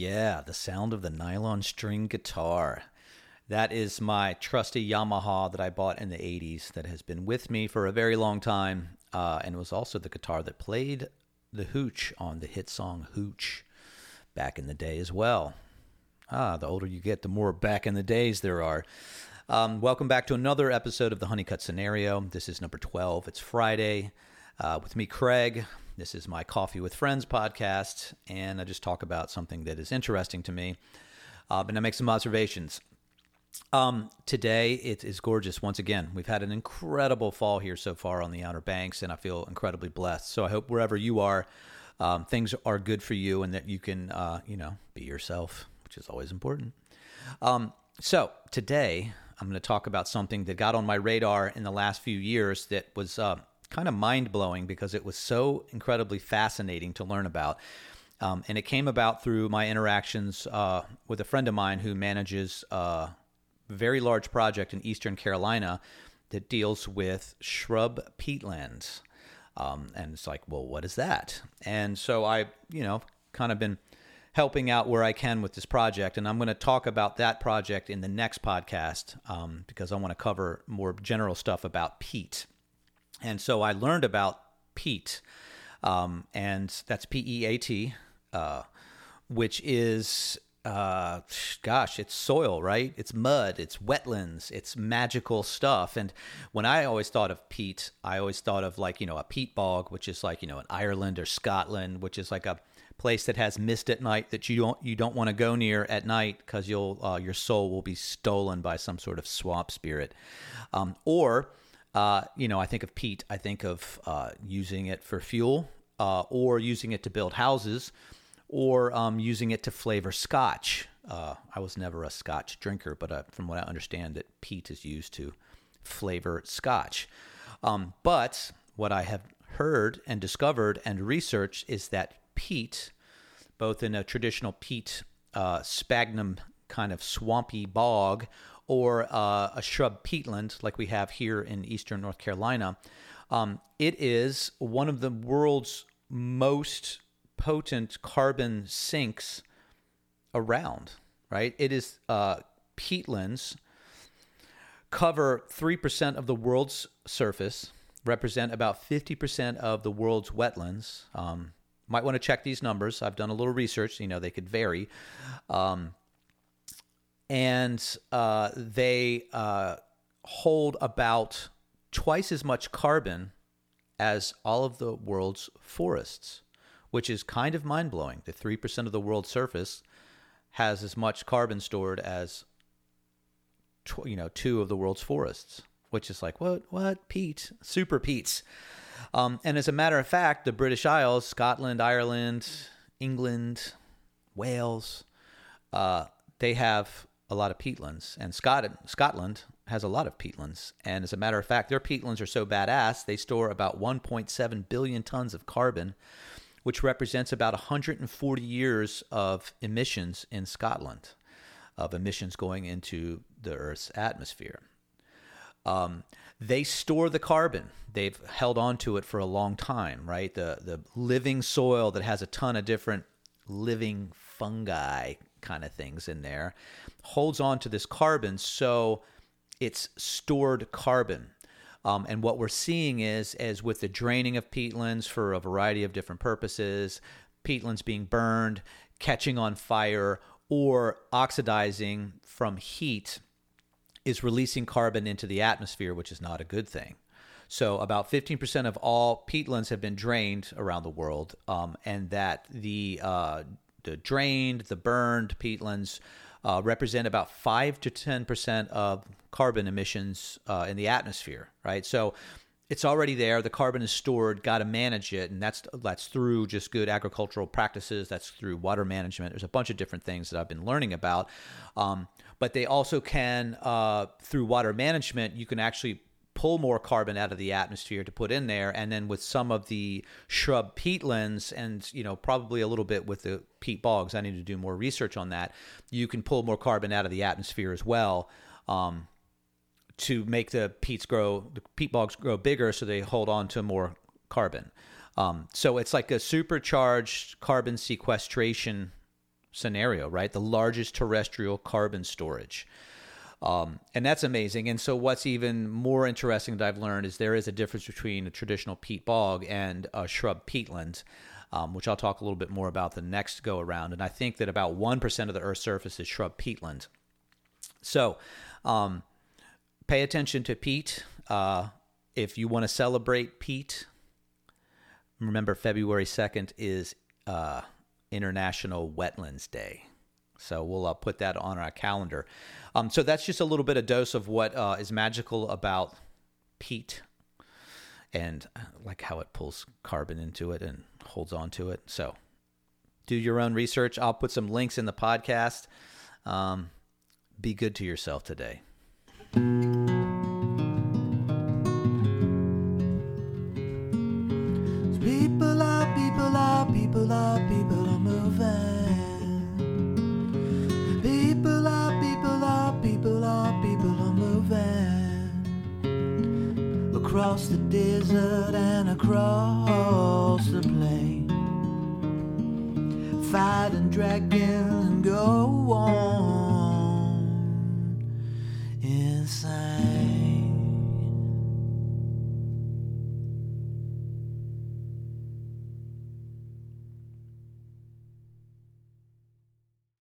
Yeah, the sound of the nylon string guitar. That is my trusty Yamaha that I bought in the 80s that has been with me for a very long time uh, and was also the guitar that played the hooch on the hit song Hooch back in the day as well. Ah, the older you get, the more back in the days there are. Um, welcome back to another episode of the Honeycutt Scenario. This is number 12. It's Friday uh, with me, Craig. This is my Coffee with Friends podcast, and I just talk about something that is interesting to me. Uh, and I make some observations. Um, today it is gorgeous once again. We've had an incredible fall here so far on the Outer Banks, and I feel incredibly blessed. So I hope wherever you are, um, things are good for you, and that you can, uh, you know, be yourself, which is always important. Um, so today I'm going to talk about something that got on my radar in the last few years that was uh, kind of mind blowing because it was so incredibly fascinating to learn about. Um, and it came about through my interactions uh, with a friend of mine who manages a very large project in Eastern Carolina that deals with shrub peatlands. Um, and it's like, well, what is that? And so I, you know, kind of been helping out where I can with this project. And I'm going to talk about that project in the next podcast um, because I want to cover more general stuff about peat. And so I learned about peat, um, and that's P E A T, uh, which is uh gosh it's soil right? It's mud it's wetlands it's magical stuff. And when i always thought of peat i always thought of like you know a peat bog which is like you know in ireland or scotland which is like a place that has mist at night that you don't you don't want to go near at night because you'll uh, your soul will be stolen by some sort of swamp spirit. Um, or uh, you know, I think of peat. I think of uh, using it for fuel, uh, or using it to build houses, or um, using it to flavor scotch. Uh, I was never a scotch drinker, but uh, from what I understand, that peat is used to flavor scotch. Um, but what I have heard and discovered and researched is that peat, both in a traditional peat uh, sphagnum kind of swampy bog or uh, a shrub peatland like we have here in eastern North Carolina, um, it is one of the world's most potent carbon sinks around, right? It is uh, peatlands cover 3% of the world's surface, represent about 50% of the world's wetlands. Um, might want to check these numbers. I've done a little research. You know, they could vary. Um, and uh, they uh, hold about twice as much carbon as all of the world's forests, which is kind of mind blowing. The 3% of the world's surface has as much carbon stored as tw- you know two of the world's forests, which is like what what peat super peats. Um, and as a matter of fact, the British Isles, Scotland, Ireland, England, Wales, uh, they have a lot of peatlands, and Scotland, Scotland has a lot of peatlands. And as a matter of fact, their peatlands are so badass they store about 1.7 billion tons of carbon, which represents about 140 years of emissions in Scotland, of emissions going into the Earth's atmosphere. Um, they store the carbon. They've held on to it for a long time, right? The the living soil that has a ton of different living fungi kind of things in there holds on to this carbon so it's stored carbon. Um, and what we're seeing is as with the draining of peatlands for a variety of different purposes peatlands being burned catching on fire or oxidizing from heat is releasing carbon into the atmosphere which is not a good thing. So about 15% of all peatlands have been drained around the world, um, and that the uh, the drained, the burned peatlands uh, represent about five to ten percent of carbon emissions uh, in the atmosphere. Right, so it's already there. The carbon is stored. Got to manage it, and that's that's through just good agricultural practices. That's through water management. There's a bunch of different things that I've been learning about. Um, but they also can, uh, through water management, you can actually pull more carbon out of the atmosphere to put in there and then with some of the shrub peatlands and you know probably a little bit with the peat bogs i need to do more research on that you can pull more carbon out of the atmosphere as well um, to make the peats grow the peat bogs grow bigger so they hold on to more carbon um, so it's like a supercharged carbon sequestration scenario, right? The largest terrestrial carbon storage. Um, and that's amazing. And so, what's even more interesting that I've learned is there is a difference between a traditional peat bog and a shrub peatland, um, which I'll talk a little bit more about the next go around. And I think that about 1% of the Earth's surface is shrub peatland. So, um, pay attention to peat. Uh, if you want to celebrate peat, remember February 2nd is uh, International Wetlands Day. So we'll uh, put that on our calendar. Um, so that's just a little bit of dose of what uh, is magical about peat and uh, like how it pulls carbon into it and holds on to it. So do your own research. I'll put some links in the podcast. Um, be good to yourself today. People are, people are, people are, people are moving. Across the desert and across the plain. Fight and dragons and go on inside.